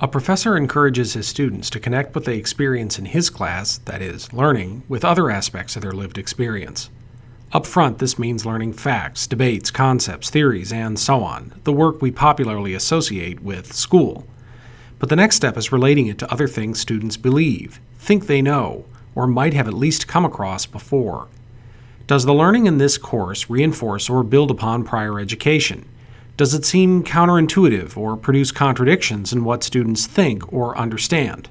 A professor encourages his students to connect what they experience in his class, that is, learning, with other aspects of their lived experience. Up front, this means learning facts, debates, concepts, theories, and so on, the work we popularly associate with school. But the next step is relating it to other things students believe, think they know, or might have at least come across before. Does the learning in this course reinforce or build upon prior education? Does it seem counterintuitive or produce contradictions in what students think or understand?